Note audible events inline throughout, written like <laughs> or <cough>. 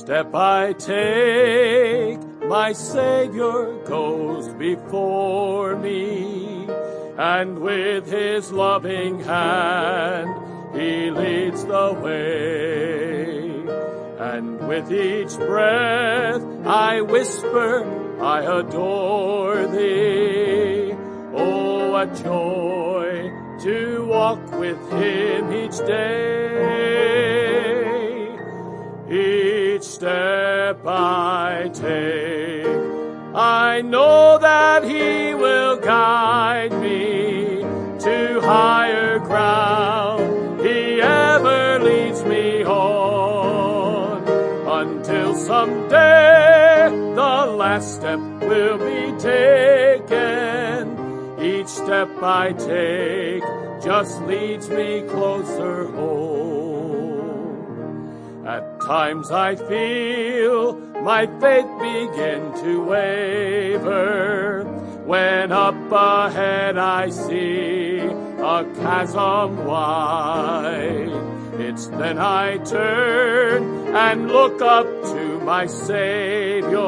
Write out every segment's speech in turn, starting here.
step I take, my Savior goes before me, and with his loving hand he leads the way. And with each breath I whisper, I adore thee. Oh, what joy to walk with him each day. Step I take, I know that he will guide me to higher ground. He ever leads me on until someday the last step will be taken. Each step I take just leads me closer home. At times I feel my faith begin to waver when up ahead I see a chasm wide. It's then I turn and look up to my Savior.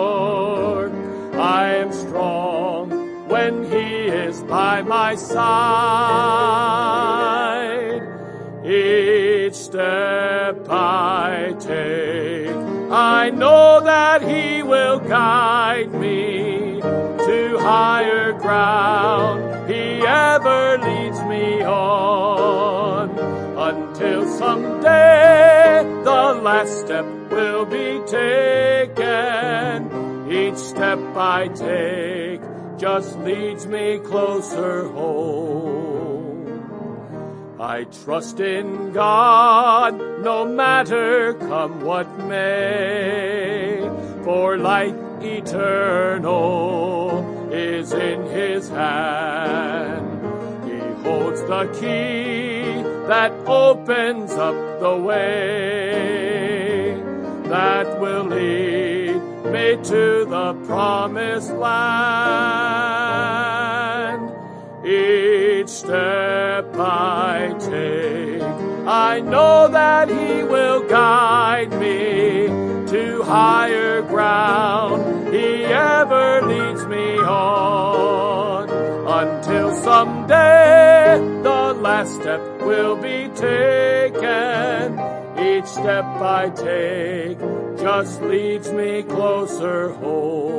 I am strong when He is by my side. Each step I take, I know that He will guide me to higher ground. He ever leads me on until someday the last step will be taken. Each step I take just leads me closer home. I trust in God no matter come what may, for life eternal is in his hand. He holds the key that opens up the way that will lead me to the promised land. Step I take, I know that He will guide me to higher ground. He ever leads me on until someday the last step will be taken. Each step I take just leads me closer home.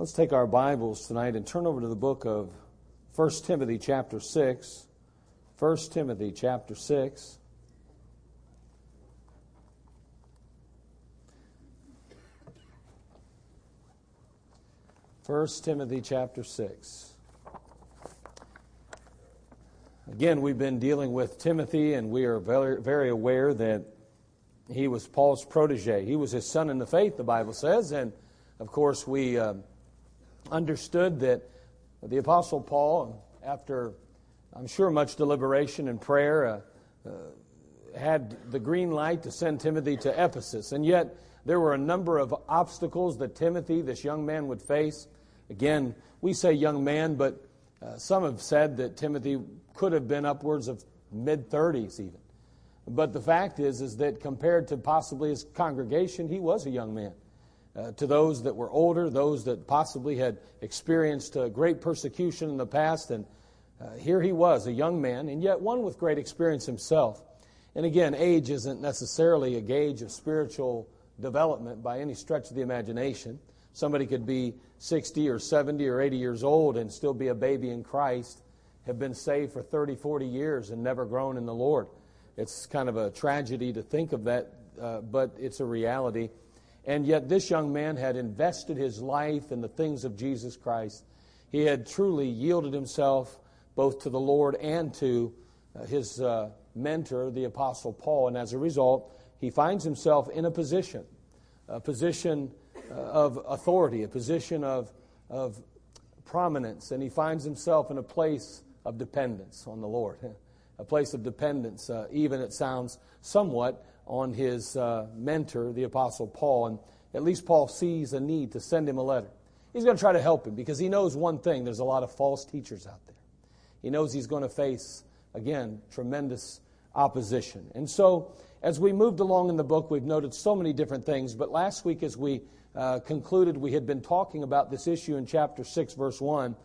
Let's take our Bibles tonight and turn over to the book of 1 Timothy chapter 6. 1 Timothy chapter 6. First Timothy chapter 6. Again, we've been dealing with Timothy, and we are very, very aware that he was Paul's protege. He was his son in the faith, the Bible says. And of course, we uh, understood that the Apostle Paul, after I'm sure much deliberation and prayer, uh, uh, had the green light to send Timothy to Ephesus. And yet, there were a number of obstacles that Timothy, this young man, would face. Again, we say young man, but uh, some have said that Timothy could have been upwards of mid 30s even. But the fact is, is that compared to possibly his congregation, he was a young man. Uh, to those that were older, those that possibly had experienced uh, great persecution in the past, and uh, here he was, a young man, and yet one with great experience himself. And again, age isn't necessarily a gauge of spiritual development by any stretch of the imagination. Somebody could be 60 or 70 or 80 years old and still be a baby in Christ, have been saved for 30, 40 years and never grown in the Lord. It's kind of a tragedy to think of that, uh, but it's a reality. And yet, this young man had invested his life in the things of Jesus Christ. He had truly yielded himself both to the Lord and to uh, his uh, mentor, the Apostle Paul. And as a result, he finds himself in a position, a position uh, of authority, a position of, of prominence, and he finds himself in a place of dependence on the Lord. <laughs> A place of dependence, uh, even it sounds somewhat on his uh, mentor, the Apostle Paul. And at least Paul sees a need to send him a letter. He's going to try to help him because he knows one thing there's a lot of false teachers out there. he knows he's going to face, again, tremendous opposition. And so, as we moved along in the book, we've noted so many different things. But last week, as we uh, concluded, we had been talking about this issue in chapter 6, verse 1,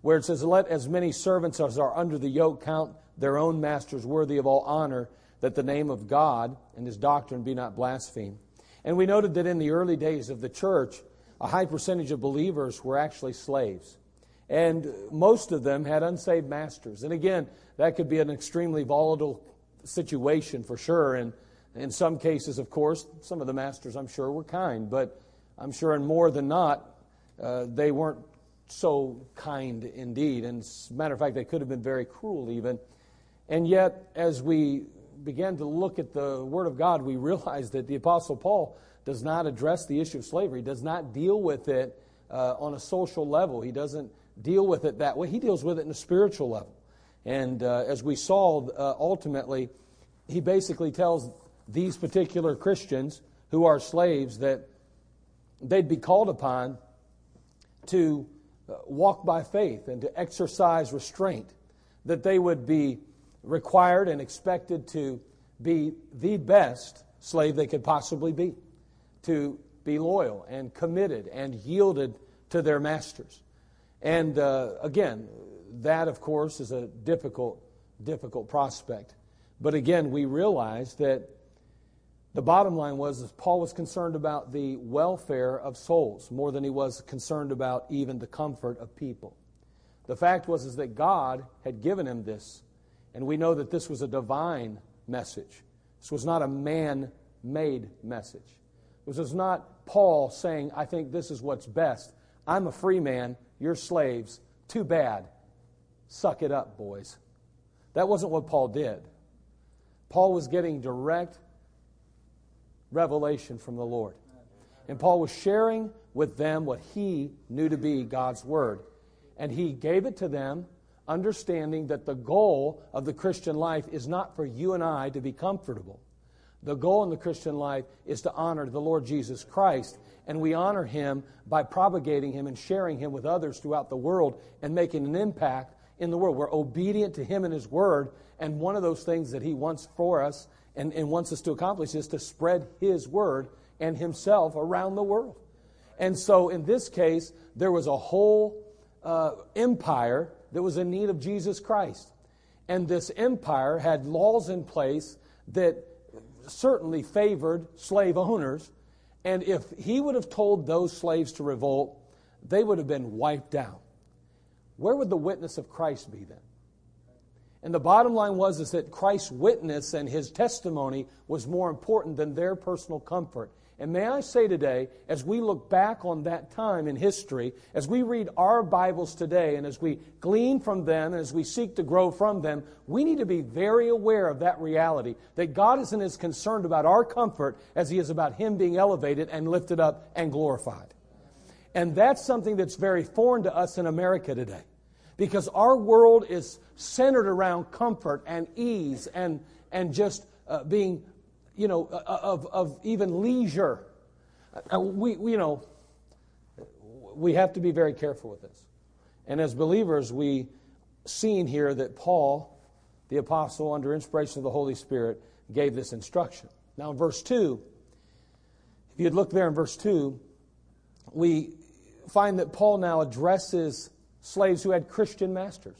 where it says, Let as many servants as are under the yoke count their own masters worthy of all honor, that the name of God and his doctrine be not blasphemed. And we noted that in the early days of the church, a high percentage of believers were actually slaves. And most of them had unsaved masters. And again, that could be an extremely volatile situation for sure. And in some cases, of course, some of the masters, I'm sure, were kind. But I'm sure in more than not, uh, they weren't so kind indeed. And as a matter of fact, they could have been very cruel even. And yet, as we began to look at the Word of God, we realized that the Apostle Paul does not address the issue of slavery, does not deal with it uh, on a social level. He doesn't deal with it that way. He deals with it in a spiritual level. And uh, as we saw, uh, ultimately, he basically tells these particular Christians who are slaves that they'd be called upon to uh, walk by faith and to exercise restraint, that they would be required and expected to be the best slave they could possibly be, to be loyal and committed and yielded to their masters. And uh, again, that, of course, is a difficult, difficult prospect. But again, we realize that the bottom line was Paul was concerned about the welfare of souls more than he was concerned about even the comfort of people. The fact was is that God had given him this and we know that this was a divine message. This was not a man made message. This was not Paul saying, I think this is what's best. I'm a free man, you're slaves. Too bad. Suck it up, boys. That wasn't what Paul did. Paul was getting direct revelation from the Lord. And Paul was sharing with them what he knew to be God's word. And he gave it to them understanding that the goal of the Christian life is not for you and I to be comfortable. The goal in the Christian life is to honor the Lord Jesus Christ, and we honor him by propagating him and sharing him with others throughout the world and making an impact in the world. We're obedient to him and his word, and one of those things that he wants for us and, and wants us to accomplish is to spread his word and himself around the world. And so in this case, there was a whole uh, empire that was in need of Jesus Christ. And this empire had laws in place that certainly favored slave owners. And if he would have told those slaves to revolt, they would have been wiped out. Where would the witness of Christ be then? And the bottom line was is that Christ's witness and his testimony was more important than their personal comfort. And may I say today, as we look back on that time in history, as we read our Bibles today, and as we glean from them, and as we seek to grow from them, we need to be very aware of that reality that God isn't as concerned about our comfort as He is about Him being elevated and lifted up and glorified. And that's something that's very foreign to us in America today. Because our world is centered around comfort and ease and, and just uh, being you know, uh, uh, of, of even leisure. Uh, we, you know, we have to be very careful with this. And as believers, we seen here that Paul, the apostle, under inspiration of the Holy Spirit, gave this instruction. Now, in verse 2, if you'd look there in verse 2, we find that Paul now addresses slaves who had Christian masters.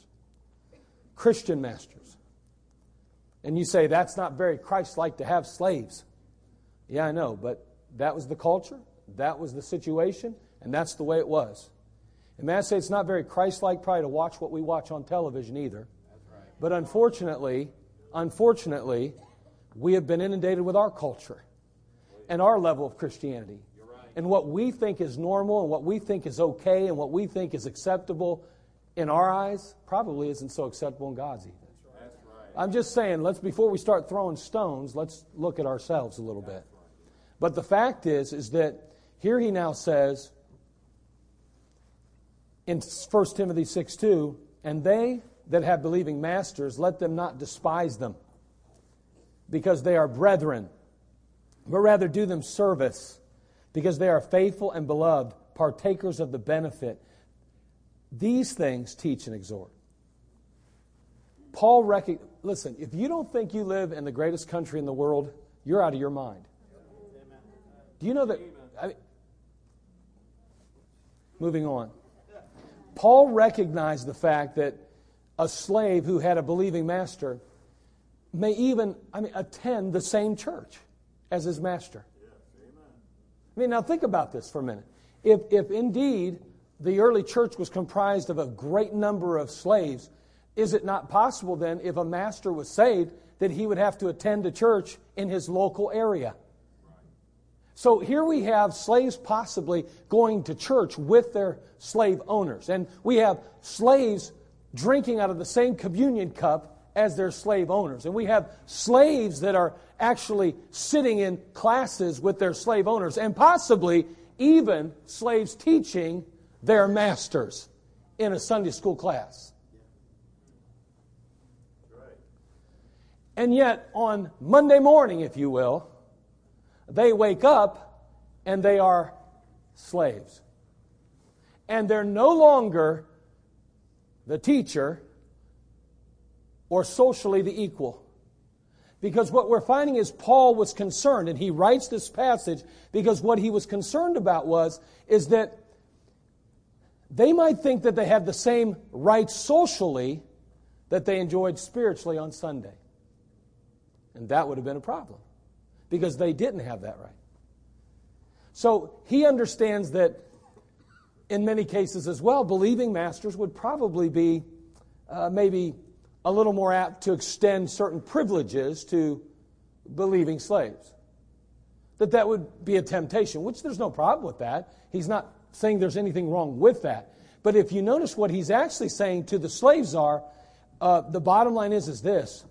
Christian masters. And you say, that's not very Christ like to have slaves. Yeah, I know, but that was the culture, that was the situation, and that's the way it was. And may I say, it's not very Christ like probably to watch what we watch on television either. Right. But unfortunately, unfortunately, we have been inundated with our culture and our level of Christianity. Right. And what we think is normal and what we think is okay and what we think is acceptable in our eyes probably isn't so acceptable in God's either. I'm just saying, let's before we start throwing stones, let's look at ourselves a little bit. But the fact is, is that here he now says in 1 Timothy 6 2, and they that have believing masters, let them not despise them, because they are brethren, but rather do them service, because they are faithful and beloved, partakers of the benefit. These things teach and exhort. Paul listen, if you don't think you live in the greatest country in the world, you're out of your mind. Do you know that? I mean, moving on. Paul recognized the fact that a slave who had a believing master may even I mean, attend the same church as his master. I mean, now think about this for a minute. If, if indeed the early church was comprised of a great number of slaves, is it not possible then, if a master was saved, that he would have to attend a church in his local area? So here we have slaves possibly going to church with their slave owners. And we have slaves drinking out of the same communion cup as their slave owners. And we have slaves that are actually sitting in classes with their slave owners, and possibly even slaves teaching their masters in a Sunday school class. And yet, on Monday morning, if you will, they wake up and they are slaves. And they're no longer the teacher or socially the equal. Because what we're finding is Paul was concerned, and he writes this passage because what he was concerned about was is that they might think that they had the same rights socially that they enjoyed spiritually on Sunday. And that would have been a problem because they didn't have that right. So he understands that in many cases as well, believing masters would probably be uh, maybe a little more apt to extend certain privileges to believing slaves. That that would be a temptation, which there's no problem with that. He's not saying there's anything wrong with that. But if you notice what he's actually saying to the slaves are, uh, the bottom line is, is this.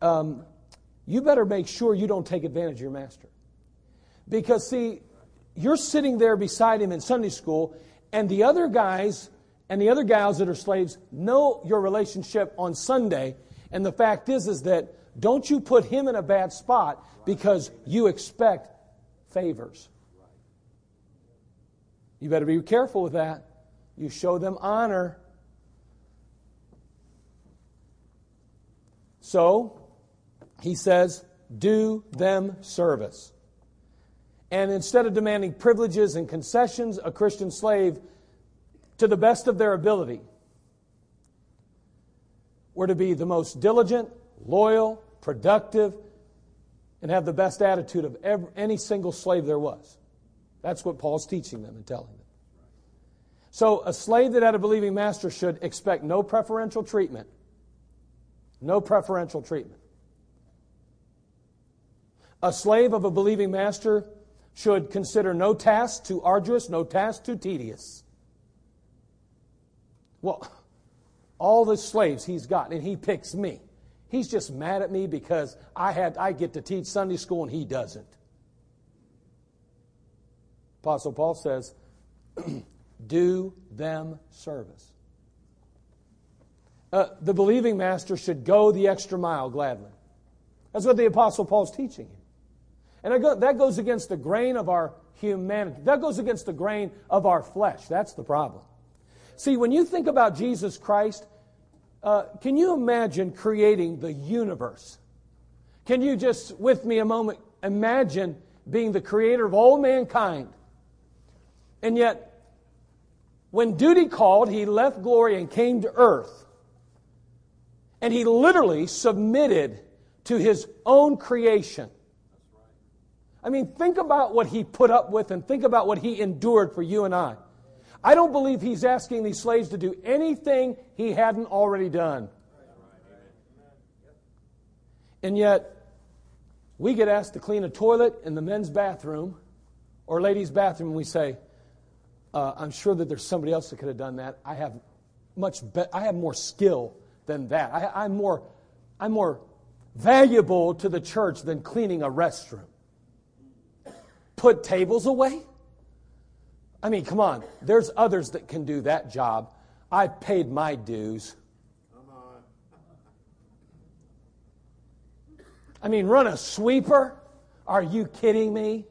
Um, you better make sure you don't take advantage of your master. Because, see, you're sitting there beside him in Sunday school, and the other guys and the other gals that are slaves know your relationship on Sunday. And the fact is, is that don't you put him in a bad spot because you expect favors. You better be careful with that. You show them honor. So, he says, do them service. And instead of demanding privileges and concessions, a Christian slave to the best of their ability, were to be the most diligent, loyal, productive, and have the best attitude of every, any single slave there was. That's what Paul's teaching them and telling them. So, a slave that had a believing master should expect no preferential treatment. No preferential treatment. A slave of a believing master should consider no task too arduous, no task too tedious. Well, all the slaves he's got, and he picks me. He's just mad at me because I had I get to teach Sunday school and he doesn't. Apostle Paul says, <clears throat> do them service. Uh, the believing master should go the extra mile gladly. That's what the Apostle Paul's teaching him. And that goes against the grain of our humanity. That goes against the grain of our flesh. That's the problem. See, when you think about Jesus Christ, uh, can you imagine creating the universe? Can you just, with me a moment, imagine being the creator of all mankind? And yet, when duty called, he left glory and came to earth. And he literally submitted to his own creation. I mean, think about what he put up with and think about what he endured for you and I. I don't believe he's asking these slaves to do anything he hadn't already done. And yet, we get asked to clean a toilet in the men's bathroom or ladies' bathroom, and we say, uh, I'm sure that there's somebody else that could have done that. I have much be- I have more skill than that. I, I'm, more, I'm more valuable to the church than cleaning a restroom. Put tables away? I mean, come on. There's others that can do that job. I paid my dues. I mean, run a sweeper? Are you kidding me?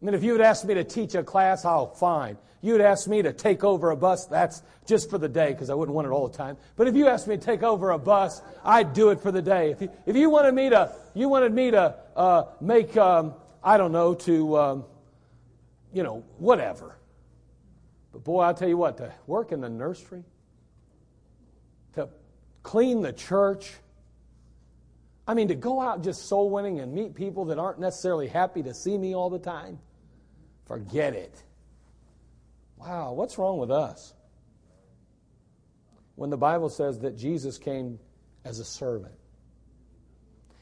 I mean, if you would ask me to teach a class, oh, fine. You'd ask me to take over a bus, that's just for the day because I wouldn't want it all the time. But if you asked me to take over a bus, I'd do it for the day. If you, if you wanted me to, you wanted me to uh, make, um, I don't know, to, um, you know, whatever. But boy, I'll tell you what, to work in the nursery, to clean the church, I mean, to go out just soul winning and meet people that aren't necessarily happy to see me all the time, forget it. Wow, what's wrong with us? When the Bible says that Jesus came as a servant.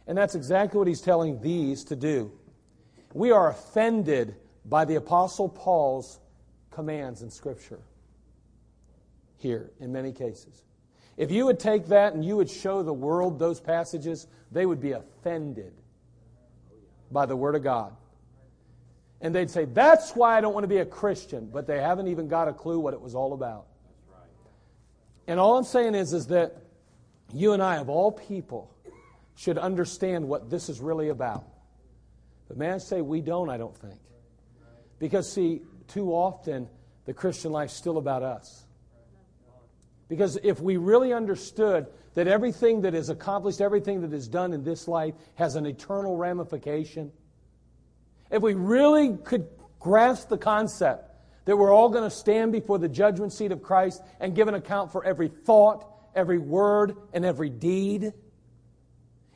And that's exactly what he's telling these to do. We are offended by the Apostle Paul's commands in Scripture here in many cases. If you would take that and you would show the world those passages, they would be offended by the Word of God. And they'd say, That's why I don't want to be a Christian. But they haven't even got a clue what it was all about. And all I'm saying is, is that you and I, of all people, should understand what this is really about. But man, say we don't, I don't think. Because, see, too often the Christian life's still about us. Because if we really understood that everything that is accomplished, everything that is done in this life has an eternal ramification, if we really could grasp the concept that we're all going to stand before the judgment seat of Christ and give an account for every thought, every word, and every deed,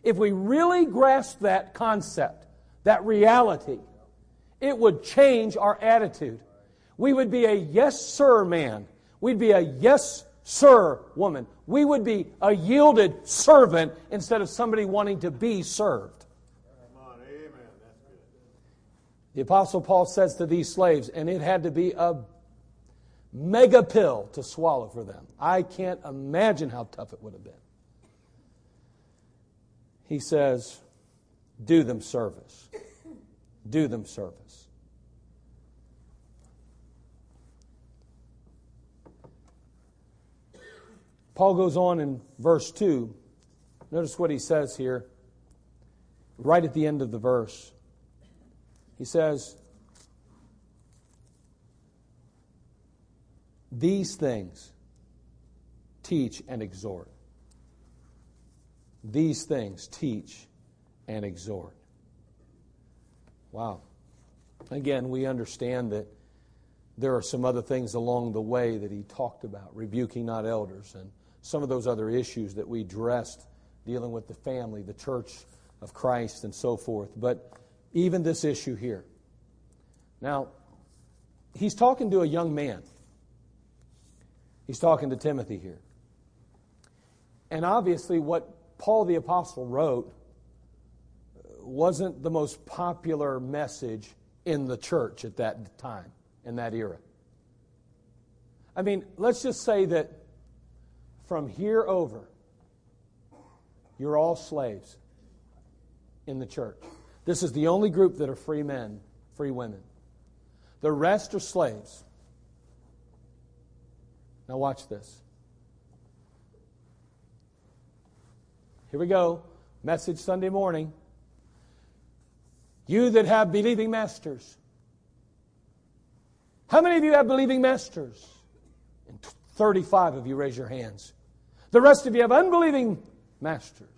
if we really grasp that concept, that reality, it would change our attitude. We would be a yes, sir man. We'd be a yes, sir woman. We would be a yielded servant instead of somebody wanting to be served. The Apostle Paul says to these slaves, and it had to be a mega pill to swallow for them. I can't imagine how tough it would have been. He says, Do them service. Do them service. Paul goes on in verse 2. Notice what he says here, right at the end of the verse. He says, These things teach and exhort. These things teach and exhort. Wow. Again, we understand that there are some other things along the way that he talked about, rebuking not elders, and some of those other issues that we addressed dealing with the family, the church of Christ, and so forth. But even this issue here. Now, he's talking to a young man. He's talking to Timothy here. And obviously, what Paul the Apostle wrote wasn't the most popular message in the church at that time, in that era. I mean, let's just say that from here over, you're all slaves in the church. This is the only group that are free men, free women. The rest are slaves. Now, watch this. Here we go. Message Sunday morning. You that have believing masters. How many of you have believing masters? And 35 of you raise your hands. The rest of you have unbelieving masters.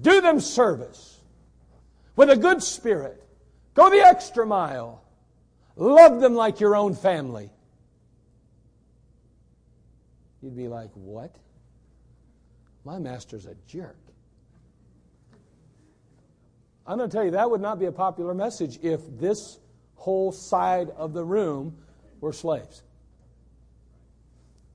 Do them service with a good spirit. Go the extra mile. Love them like your own family. You'd be like, What? My master's a jerk. I'm going to tell you, that would not be a popular message if this whole side of the room were slaves.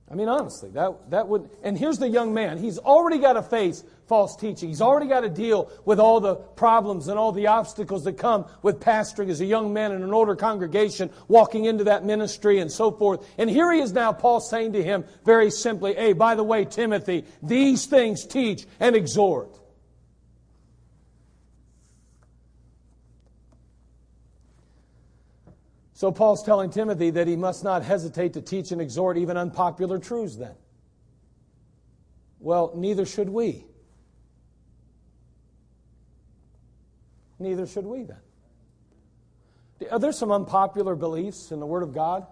I mean, honestly, that, that would. And here's the young man. He's already got to face false teaching. He's already got to deal with all the problems and all the obstacles that come with pastoring as a young man in an older congregation, walking into that ministry and so forth. And here he is now, Paul saying to him very simply, Hey, by the way, Timothy, these things teach and exhort. So Paul's telling Timothy that he must not hesitate to teach and exhort even unpopular truths then. Well, neither should we. Neither should we then. Are there some unpopular beliefs in the Word of God?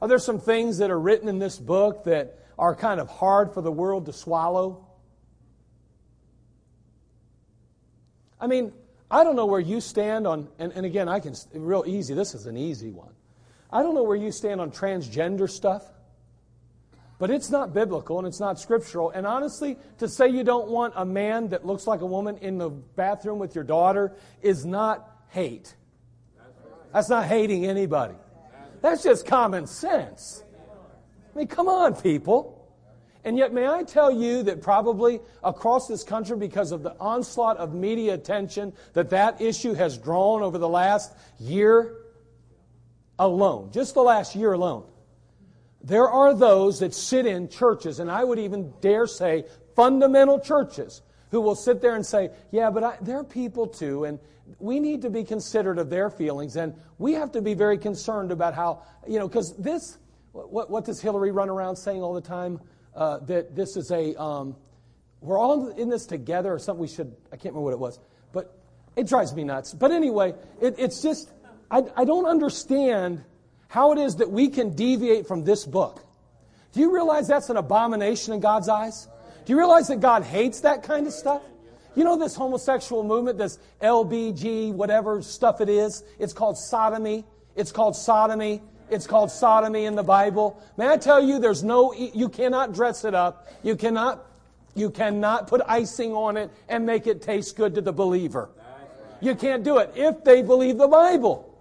Are there some things that are written in this book that are kind of hard for the world to swallow? I mean, I don't know where you stand on, and, and again, I can, real easy, this is an easy one. I don't know where you stand on transgender stuff, but it's not biblical and it's not scriptural. And honestly, to say you don't want a man that looks like a woman in the bathroom with your daughter is not hate. That's not hating anybody. That's just common sense. I mean, come on, people. And yet, may I tell you that probably across this country, because of the onslaught of media attention that that issue has drawn over the last year alone, just the last year alone, there are those that sit in churches, and I would even dare say fundamental churches, who will sit there and say, Yeah, but I, there are people too, and we need to be considerate of their feelings, and we have to be very concerned about how, you know, because this, what, what does Hillary run around saying all the time? Uh, that this is a, um, we're all in this together or something we should, I can't remember what it was, but it drives me nuts. But anyway, it, it's just, I, I don't understand how it is that we can deviate from this book. Do you realize that's an abomination in God's eyes? Do you realize that God hates that kind of stuff? You know this homosexual movement, this LBG, whatever stuff it is? It's called sodomy. It's called sodomy. It's called sodomy in the Bible. May I tell you, there's no, you cannot dress it up. You cannot, you cannot put icing on it and make it taste good to the believer. You can't do it if they believe the Bible.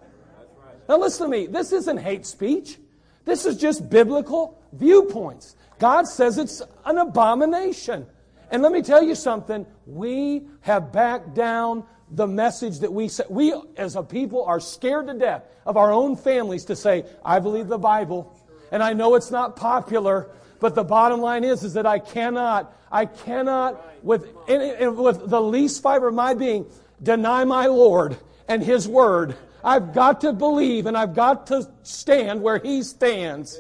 Now listen to me. This isn't hate speech. This is just biblical viewpoints. God says it's an abomination. And let me tell you something. We have backed down the message that we say. We, as a people, are scared to death of our own families to say, I believe the Bible. And I know it's not popular, but the bottom line is, is that I cannot, I cannot, with, with the least fiber of my being, deny my Lord and His Word. I've got to believe and I've got to stand where He stands.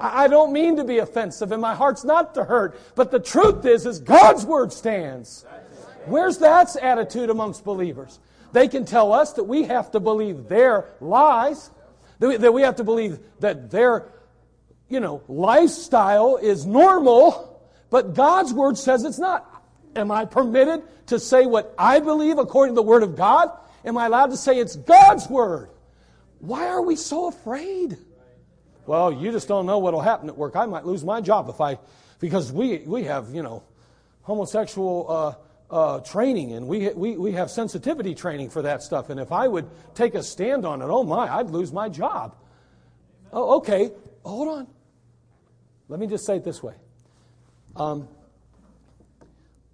I don't mean to be offensive and my heart's not to hurt, but the truth is, is God's Word stands. Where's that attitude amongst believers? They can tell us that we have to believe their lies, that we have to believe that their, you know, lifestyle is normal, but God's word says it's not. Am I permitted to say what I believe according to the word of God? Am I allowed to say it's God's word? Why are we so afraid? Well, you just don't know what'll happen at work. I might lose my job if I, because we, we have, you know, homosexual, uh, uh, training, and we, we, we have sensitivity training for that stuff. And if I would take a stand on it, oh my, I'd lose my job. Oh, okay, hold on. Let me just say it this way. Um,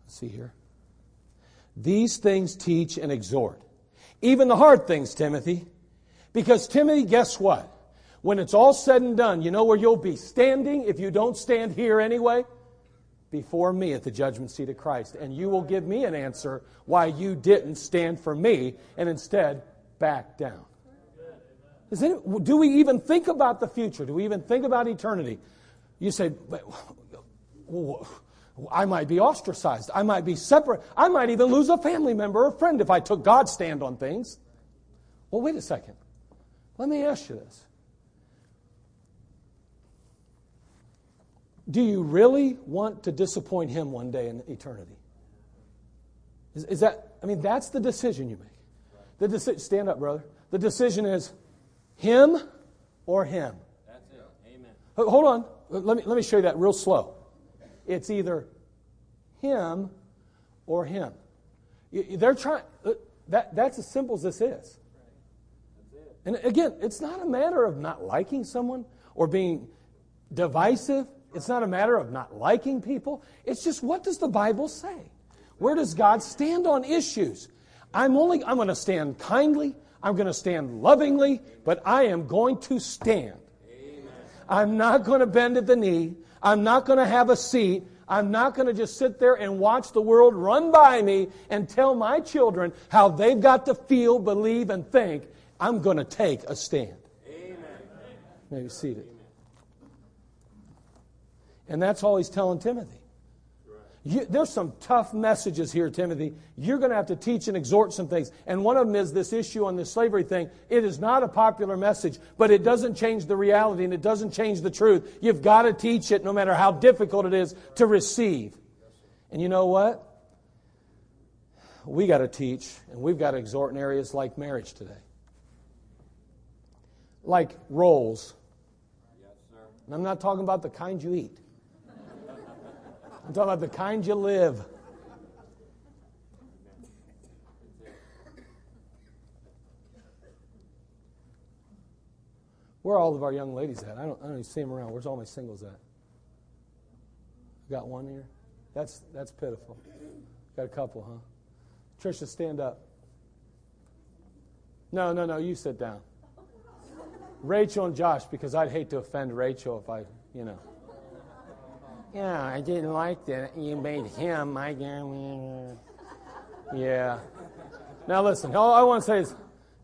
let's see here. These things teach and exhort. Even the hard things, Timothy. Because, Timothy, guess what? When it's all said and done, you know where you'll be standing if you don't stand here anyway? Before me at the judgment seat of Christ. And you will give me an answer why you didn't stand for me and instead back down. It, do we even think about the future? Do we even think about eternity? You say, I might be ostracized. I might be separate. I might even lose a family member or friend if I took God's stand on things. Well, wait a second. Let me ask you this. Do you really want to disappoint him one day in eternity? Is, is that, I mean, that's the decision you make. The decision, stand up, brother. The decision is him or him. That's it. Amen. Hold on. Let me, let me show you that real slow. It's either him or him. They're trying, uh, that, that's as simple as this is. And again, it's not a matter of not liking someone or being divisive. It's not a matter of not liking people. It's just what does the Bible say? Where does God stand on issues? I'm only I'm going to stand kindly, I'm going to stand lovingly, but I am going to stand. Amen. I'm not going to bend at the knee. I'm not going to have a seat. I'm not going to just sit there and watch the world run by me and tell my children how they've got to feel, believe, and think. I'm going to take a stand. Amen. Maybe seated. And that's all he's telling Timothy. You, there's some tough messages here, Timothy. You're going to have to teach and exhort some things. And one of them is this issue on the slavery thing. It is not a popular message, but it doesn't change the reality and it doesn't change the truth. You've got to teach it no matter how difficult it is to receive. And you know what? We got to teach and we've got to exhort in areas like marriage today. Like roles. And I'm not talking about the kind you eat. I'm talking about the kind you live. Where are all of our young ladies at? I don't, I don't even see them around. Where's all my singles at? Got one here? That's, that's pitiful. Got a couple, huh? Trisha, stand up. No, no, no, you sit down. Rachel and Josh, because I'd hate to offend Rachel if I, you know. Yeah, I didn't like that. You made him my guy. Yeah. Now listen, all I want to say is,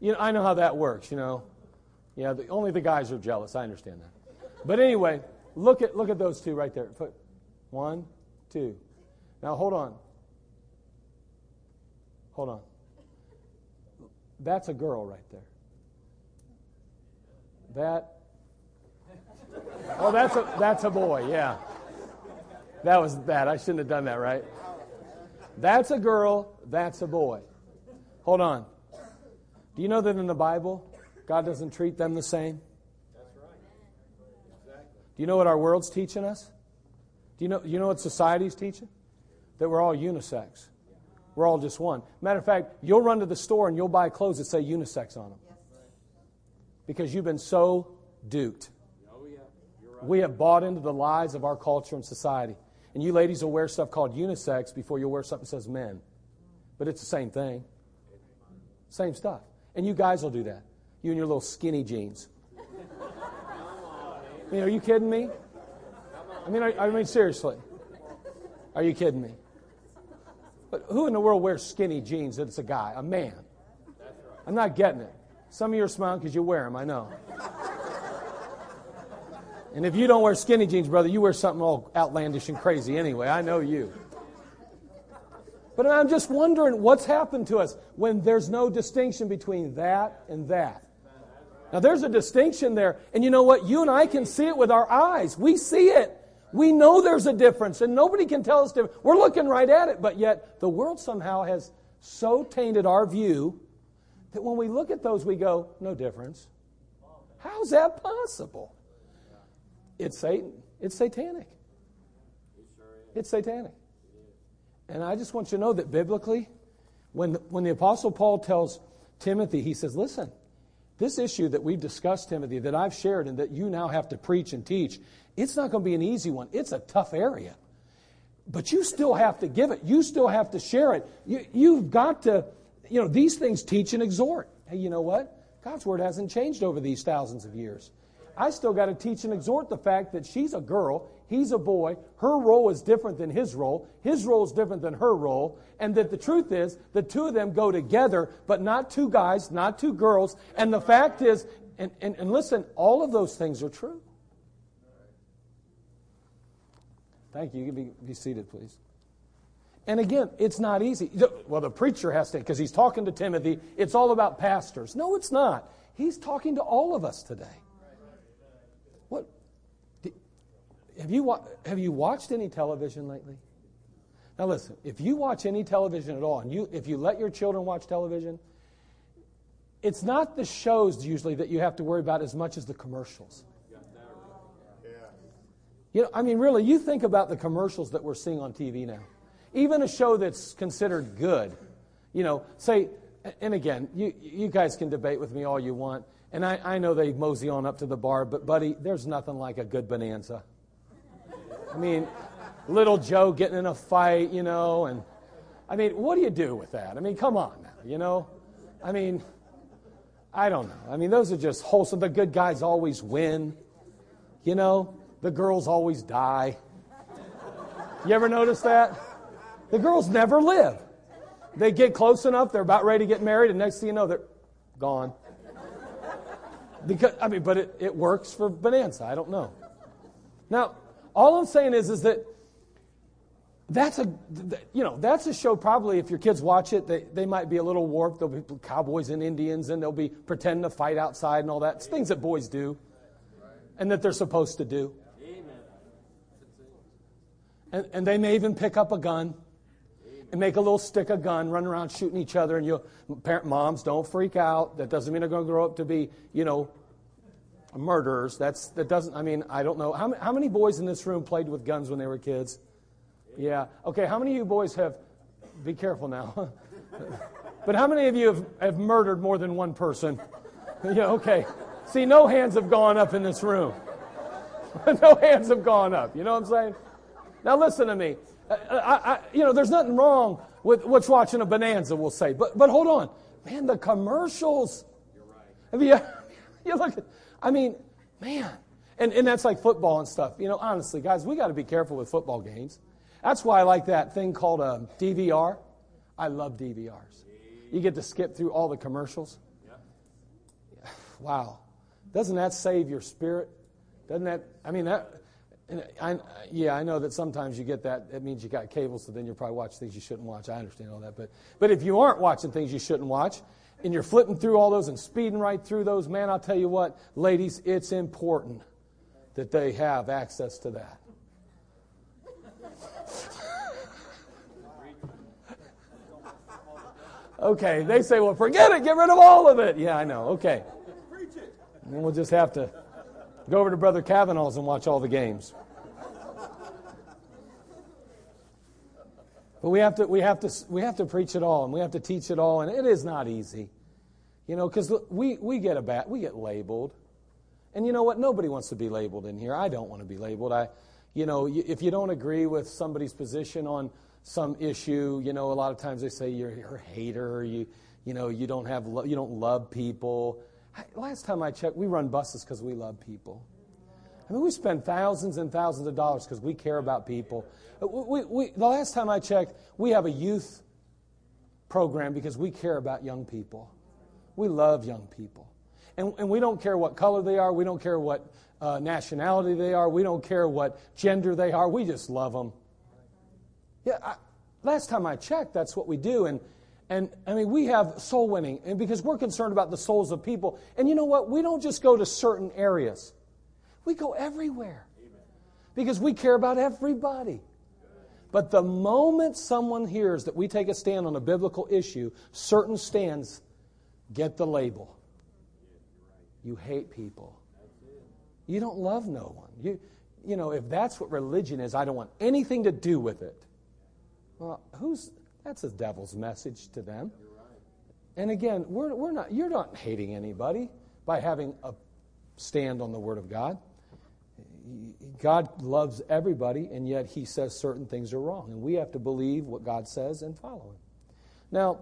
you know, I know how that works. You know, yeah. The, only the guys are jealous. I understand that. But anyway, look at look at those two right there. Put one, two. Now hold on. Hold on. That's a girl right there. That. Oh, that's a that's a boy. Yeah. That was bad. I shouldn't have done that, right? That's a girl, that's a boy. Hold on. Do you know that in the Bible, God doesn't treat them the same? That's right. Exactly. Do you know what our world's teaching us? Do you know, you know what society's teaching? That we're all unisex. We're all just one. Matter of fact, you'll run to the store and you'll buy clothes that say unisex on them. Because you've been so duped. Oh, we have bought into the lies of our culture and society. And you ladies will wear stuff called unisex before you'll wear something that says men. But it's the same thing. Same stuff. And you guys will do that. You and your little skinny jeans. I mean, are you kidding me? I mean, I mean, seriously. Are you kidding me? But who in the world wears skinny jeans that it's a guy, a man? I'm not getting it. Some of you are smiling because you wear them, I know. And if you don't wear skinny jeans, brother, you wear something all outlandish and crazy anyway. I know you. But I'm just wondering what's happened to us when there's no distinction between that and that. Now, there's a distinction there. And you know what? You and I can see it with our eyes. We see it. We know there's a difference, and nobody can tell us different. We're looking right at it, but yet the world somehow has so tainted our view that when we look at those, we go, no difference. How's that possible? It's Satan. It's satanic. It's satanic. And I just want you to know that biblically, when, when the Apostle Paul tells Timothy, he says, listen, this issue that we've discussed, Timothy, that I've shared and that you now have to preach and teach, it's not going to be an easy one. It's a tough area. But you still have to give it. You still have to share it. You, you've got to, you know, these things teach and exhort. Hey, you know what? God's word hasn't changed over these thousands of years. I still got to teach and exhort the fact that she's a girl, he's a boy, her role is different than his role, his role is different than her role, and that the truth is the two of them go together, but not two guys, not two girls. And the fact is, and, and, and listen, all of those things are true. Thank you. You can be, be seated, please. And again, it's not easy. Well, the preacher has to, because he's talking to Timothy, it's all about pastors. No, it's not. He's talking to all of us today. Have you, have you watched any television lately? Now, listen, if you watch any television at all, and you, if you let your children watch television, it's not the shows usually that you have to worry about as much as the commercials. You know, I mean, really, you think about the commercials that we're seeing on TV now. Even a show that's considered good, you know, say, and again, you, you guys can debate with me all you want, and I, I know they mosey on up to the bar, but buddy, there's nothing like a good bonanza. I mean, little Joe getting in a fight, you know, and I mean, what do you do with that? I mean, come on now, you know? I mean, I don't know. I mean, those are just wholesome. The good guys always win, you know? The girls always die. You ever notice that? The girls never live. They get close enough, they're about ready to get married, and next thing you know, they're gone. Because I mean, but it, it works for Bonanza. I don't know. Now, all I'm saying is, is that that's a you know that's a show probably if your kids watch it they, they might be a little warped. There'll be cowboys and indians and they'll be pretending to fight outside and all that. It's things that boys do and that they're supposed to do. And, and they may even pick up a gun and make a little stick of gun run around shooting each other and you parent moms don't freak out. That doesn't mean they're going to grow up to be you know murderers that's that doesn't i mean i don't know how, how many boys in this room played with guns when they were kids yeah. Okay, how many of you boys have, be careful now, <laughs> but how many of you have, have murdered more than one person? <laughs> yeah, okay. See, no hands have gone up in this room. <laughs> no hands have gone up. You know what I'm saying? Now listen to me. Uh, uh, I, I, you know, there's nothing wrong with what's watching a bonanza, we'll say. But, but hold on. Man, the commercials. You're right. Have you, you look at, I mean, man. And, and that's like football and stuff. You know, honestly, guys, we got to be careful with football games. That's why I like that thing called a um, DVR. I love DVRs. You get to skip through all the commercials. <sighs> Wow. Doesn't that save your spirit? Doesn't that, I mean, that, I, yeah, I know that sometimes you get that. It means you got cable, so then you probably watch things you shouldn't watch. I understand all that. But, but if you aren't watching things you shouldn't watch, and you're flipping through all those and speeding right through those, man, I'll tell you what, ladies, it's important that they have access to that. Okay, they say, well, forget it, get rid of all of it. Yeah, I know. Okay. And we'll just have to go over to Brother Kavanaugh's and watch all the games. But we have to, we have to, we have to preach it all and we have to teach it all, and it is not easy. You know, because we, we get a bat, we get labeled. And you know what? Nobody wants to be labeled in here. I don't want to be labeled. I, you know, if you don't agree with somebody's position on some issue, you know, a lot of times they say you're, you're a hater, you, you know, you don't have, lo- you don't love people. Last time I checked, we run buses because we love people. I mean, we spend thousands and thousands of dollars because we care about people. Uh, we, we, the last time I checked, we have a youth program because we care about young people. We love young people. And, and we don't care what color they are, we don't care what uh, nationality they are, we don't care what gender they are, we just love them. Yeah, I, last time I checked, that's what we do. And, and I mean, we have soul winning, and because we're concerned about the souls of people. And you know what? We don't just go to certain areas, we go everywhere because we care about everybody. But the moment someone hears that we take a stand on a biblical issue, certain stands get the label. You hate people. You don't love no one. You, you know, if that's what religion is, I don't want anything to do with it. Well, who's that's the devil's message to them. And again, we're, we're not, you're not hating anybody by having a stand on the Word of God. God loves everybody, and yet He says certain things are wrong. And we have to believe what God says and follow Him. Now,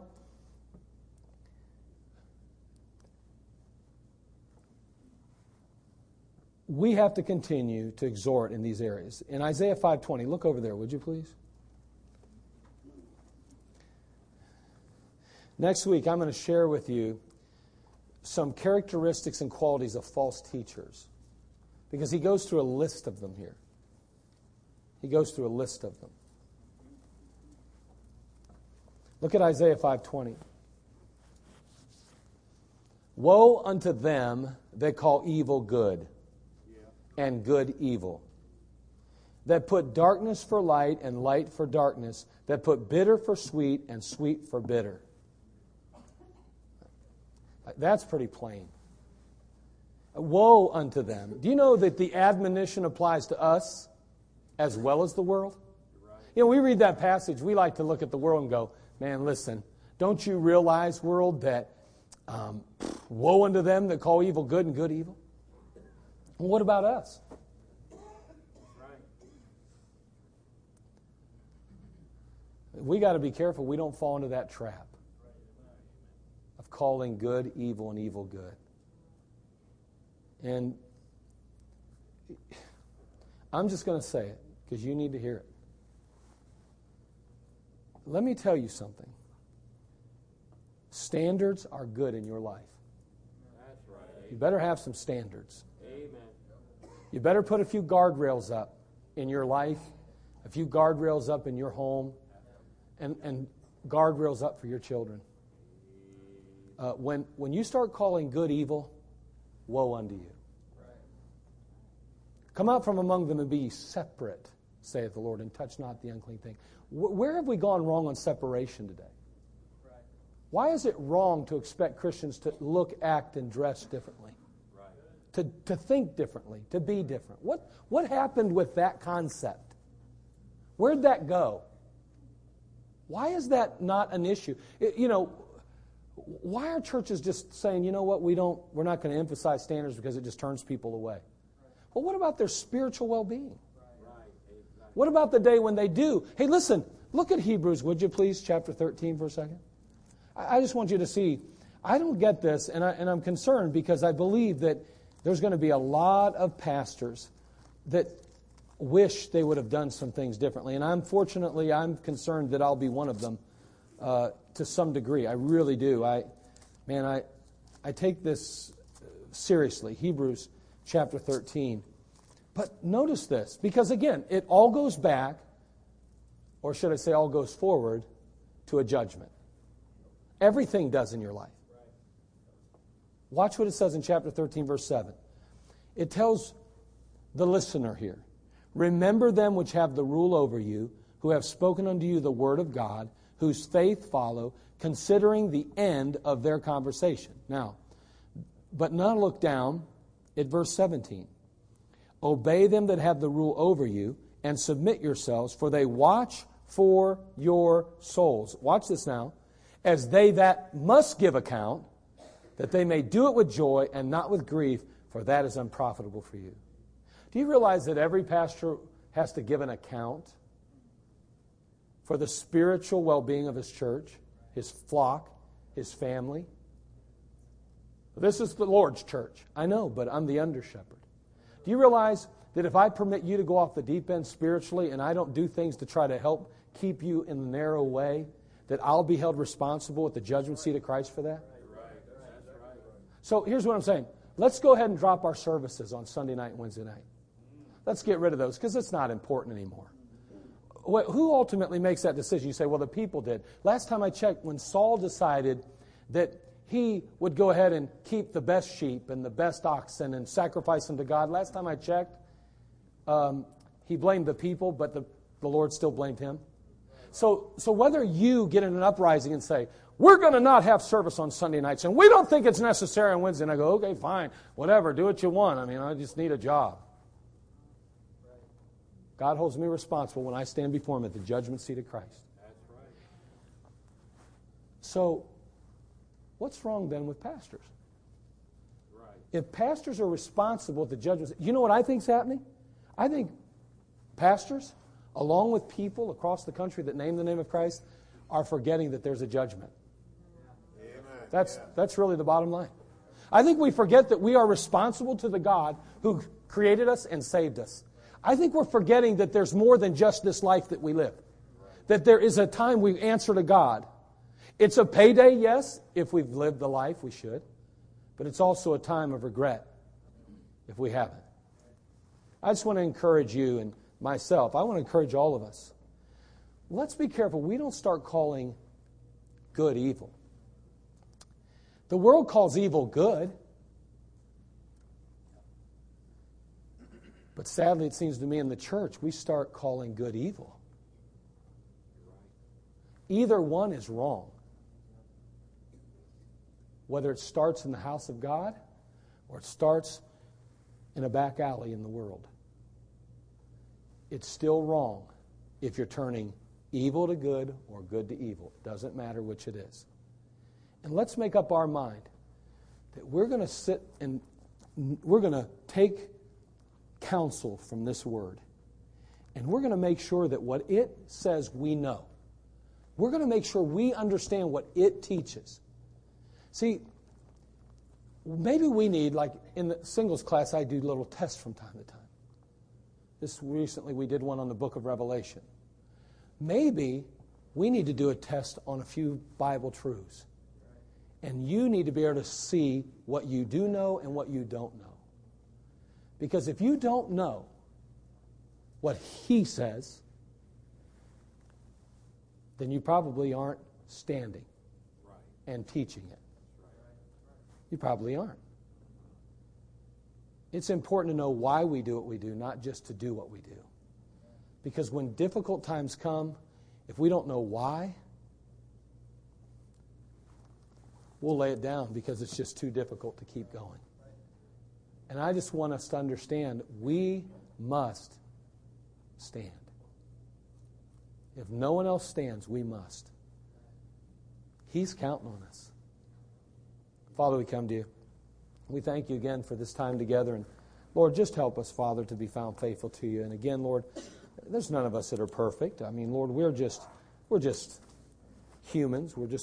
we have to continue to exhort in these areas. In Isaiah 5:20, look over there, would you please? Next week, I'm going to share with you some characteristics and qualities of false teachers because he goes through a list of them here. He goes through a list of them. Look at Isaiah 5:20. Woe unto them that call evil good and good evil, that put darkness for light and light for darkness, that put bitter for sweet and sweet for bitter. That's pretty plain. Woe unto them. Do you know that the admonition applies to us as well as the world? You know, we read that passage, we like to look at the world and go, man, listen, don't you realize, world, that um, woe unto them that call evil good and good evil? What about us? We got to be careful we don't fall into that trap of calling good evil and evil good. And I'm just going to say it because you need to hear it. Let me tell you something. Standards are good in your life. That's Right. You better have some standards. Amen. You better put a few guardrails up in your life a few guardrails up in your home, and, and guardrails up for your children. Uh, when, when you start calling good evil, woe unto you. Come out from among them and be separate, saith the Lord, and touch not the unclean thing. Where have we gone wrong on separation today? Why is it wrong to expect Christians to look, act, and dress differently? To, to think differently, to be different? What, what happened with that concept? Where'd that go? Why is that not an issue? It, you know, why are churches just saying, you know what, we don't, we're not going to emphasize standards because it just turns people away? Well, what about their spiritual well being? What about the day when they do? Hey, listen, look at Hebrews, would you please, chapter 13 for a second? I just want you to see, I don't get this, and, I, and I'm concerned because I believe that there's going to be a lot of pastors that wish they would have done some things differently. And unfortunately, I'm concerned that I'll be one of them uh, to some degree. I really do. I, man, I, I take this seriously. Hebrews chapter 13. But notice this, because again, it all goes back, or should I say, all goes forward to a judgment. Everything does in your life. Watch what it says in chapter 13, verse 7. It tells the listener here Remember them which have the rule over you, who have spoken unto you the word of God, whose faith follow, considering the end of their conversation. Now, but now look down at verse 17. Obey them that have the rule over you, and submit yourselves, for they watch for your souls. Watch this now. As they that must give account, that they may do it with joy and not with grief, for that is unprofitable for you. Do you realize that every pastor has to give an account for the spiritual well being of his church, his flock, his family? This is the Lord's church. I know, but I'm the under shepherd. Do you realize that if I permit you to go off the deep end spiritually and I don't do things to try to help keep you in the narrow way, that I'll be held responsible at the judgment seat of Christ for that? So here's what I'm saying. Let's go ahead and drop our services on Sunday night and Wednesday night. Let's get rid of those because it's not important anymore. Who ultimately makes that decision? You say, well, the people did. Last time I checked, when Saul decided that he would go ahead and keep the best sheep and the best oxen and sacrifice them to God, last time I checked, um, he blamed the people, but the, the Lord still blamed him. So, so whether you get in an uprising and say, we're going to not have service on Sunday nights, and we don't think it's necessary on Wednesday, and I go, okay, fine, whatever, do what you want. I mean, I just need a job. God holds me responsible when I stand before Him at the judgment seat of Christ. So, what's wrong then with pastors? If pastors are responsible at the judgment, you know what I think is happening? I think pastors, along with people across the country that name the name of Christ, are forgetting that there's a judgment. That's, that's really the bottom line. I think we forget that we are responsible to the God who created us and saved us. I think we're forgetting that there's more than just this life that we live. That there is a time we answer to God. It's a payday, yes, if we've lived the life we should, but it's also a time of regret if we haven't. I just want to encourage you and myself, I want to encourage all of us. Let's be careful. We don't start calling good evil. The world calls evil good. But sadly, it seems to me in the church, we start calling good evil. Either one is wrong. Whether it starts in the house of God or it starts in a back alley in the world, it's still wrong if you're turning evil to good or good to evil. It doesn't matter which it is. And let's make up our mind that we're going to sit and we're going to take counsel from this word. And we're going to make sure that what it says we know. We're going to make sure we understand what it teaches. See, maybe we need, like in the singles class, I do little tests from time to time. This recently we did one on the book of Revelation. Maybe we need to do a test on a few Bible truths. And you need to be able to see what you do know and what you don't know. Because if you don't know what he says, then you probably aren't standing and teaching it. You probably aren't. It's important to know why we do what we do, not just to do what we do. Because when difficult times come, if we don't know why, we'll lay it down because it's just too difficult to keep going. And I just want us to understand we must stand. If no one else stands, we must. He's counting on us. Father, we come to you. We thank you again for this time together. And Lord, just help us, Father, to be found faithful to you. And again, Lord, there's none of us that are perfect. I mean, Lord, we're just we're just humans. We're just